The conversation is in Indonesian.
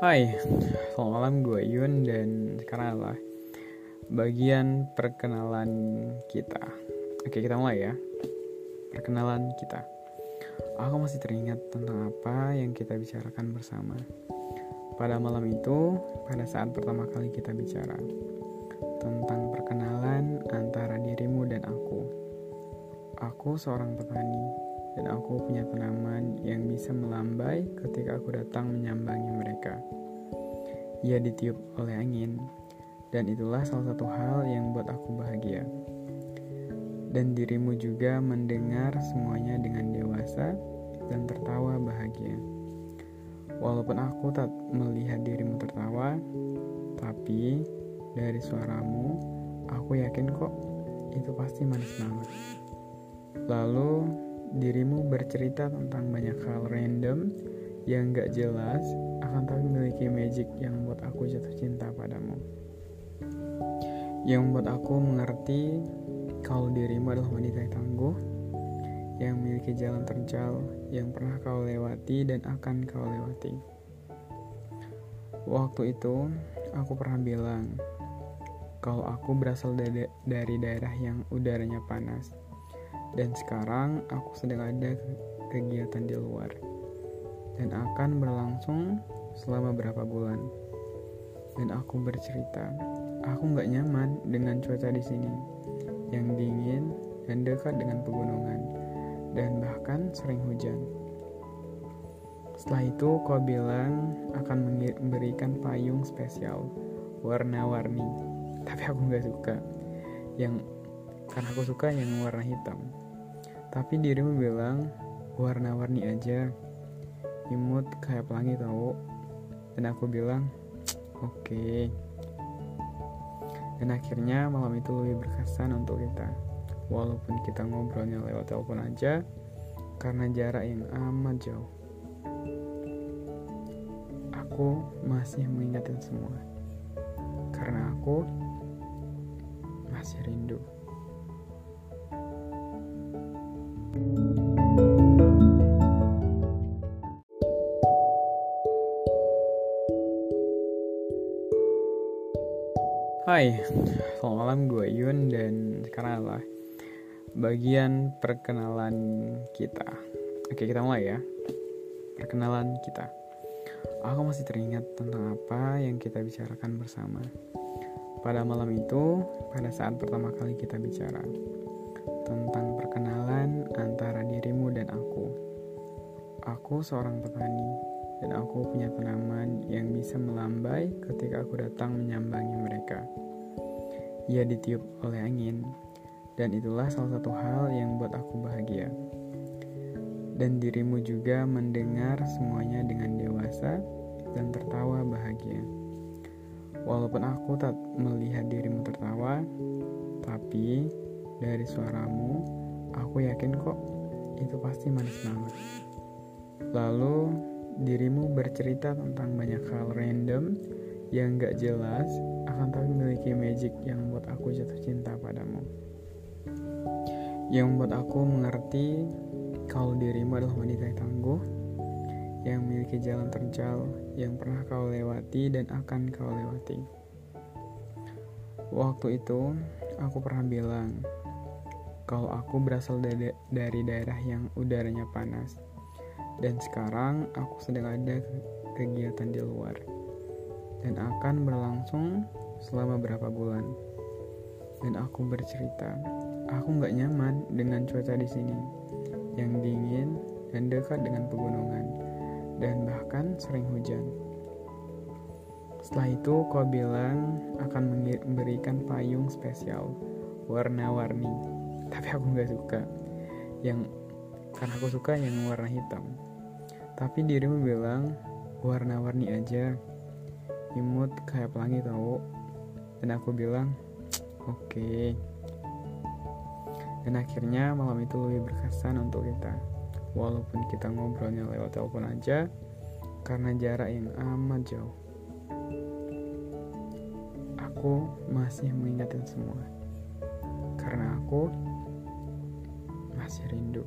Hai, selamat malam gue Yun dan sekarang adalah bagian perkenalan kita. Oke kita mulai ya. Perkenalan kita. Aku masih teringat tentang apa yang kita bicarakan bersama. Pada malam itu, pada saat pertama kali kita bicara tentang perkenalan antara dirimu dan aku. Aku seorang petani dan aku punya tanaman yang bisa melambai ketika aku datang menyambangi mereka. Ia ditiup oleh angin, dan itulah salah satu hal yang buat aku bahagia. Dan dirimu juga mendengar semuanya dengan dewasa dan tertawa bahagia. Walaupun aku tak melihat dirimu tertawa, tapi dari suaramu, aku yakin kok itu pasti manis banget. Lalu dirimu bercerita tentang banyak hal random yang gak jelas akan tapi memiliki magic yang membuat aku jatuh cinta padamu. Yang membuat aku mengerti kalau dirimu adalah wanita yang tangguh yang memiliki jalan terjal yang pernah kau lewati dan akan kau lewati. Waktu itu aku pernah bilang kalau aku berasal dari, daerah yang udaranya panas dan sekarang aku sedang ada kegiatan di luar. Dan akan berlangsung selama berapa bulan. Dan aku bercerita, aku nggak nyaman dengan cuaca di sini. Yang dingin dan dekat dengan pegunungan. Dan bahkan sering hujan. Setelah itu kau bilang akan memberikan payung spesial warna-warni, tapi aku nggak suka. Yang karena aku suka yang warna hitam. Tapi dirimu bilang warna-warni aja, imut kayak pelangi tau. Dan aku bilang, oke. Okay. Dan akhirnya malam itu lebih berkesan untuk kita. Walaupun kita ngobrolnya lewat telepon aja, karena jarak yang amat jauh. Aku masih mengingatkan semua. Karena aku masih rindu. Hai, selamat malam gue Yun dan sekarang adalah bagian perkenalan kita. Oke kita mulai ya. Perkenalan kita. Aku masih teringat tentang apa yang kita bicarakan bersama. Pada malam itu, pada saat pertama kali kita bicara tentang perkenalan antara dirimu dan aku. Aku seorang petani dan aku punya tanaman yang bisa melambai ketika aku datang menyambangi mereka. Ia ditiup oleh angin, dan itulah salah satu hal yang buat aku bahagia. Dan dirimu juga mendengar semuanya dengan dewasa dan tertawa bahagia. Walaupun aku tak melihat dirimu tertawa, tapi dari suaramu, aku yakin kok itu pasti manis banget. Lalu dirimu bercerita tentang banyak hal random yang gak jelas akan tapi memiliki magic yang membuat aku jatuh cinta padamu. Yang membuat aku mengerti kalau dirimu adalah wanita yang tangguh, yang memiliki jalan terjal yang pernah kau lewati dan akan kau lewati. Waktu itu, aku pernah bilang, kalau aku berasal dari, dari daerah yang udaranya panas. Dan sekarang aku sedang ada kegiatan di luar. Dan akan berlangsung selama berapa bulan. Dan aku bercerita, aku nggak nyaman dengan cuaca di sini. Yang dingin dan dekat dengan pegunungan. Dan bahkan sering hujan. Setelah itu kau bilang akan memberikan payung spesial warna-warni tapi aku nggak suka yang karena aku suka yang warna hitam tapi dirimu bilang warna-warni aja. Imut kayak pelangi tau. Dan aku bilang oke. Okay. dan akhirnya malam itu lebih berkesan untuk kita. Walaupun kita ngobrolnya lewat telepon aja karena jarak yang amat jauh. Aku masih mengingatkan semua. Karena aku masih rindu.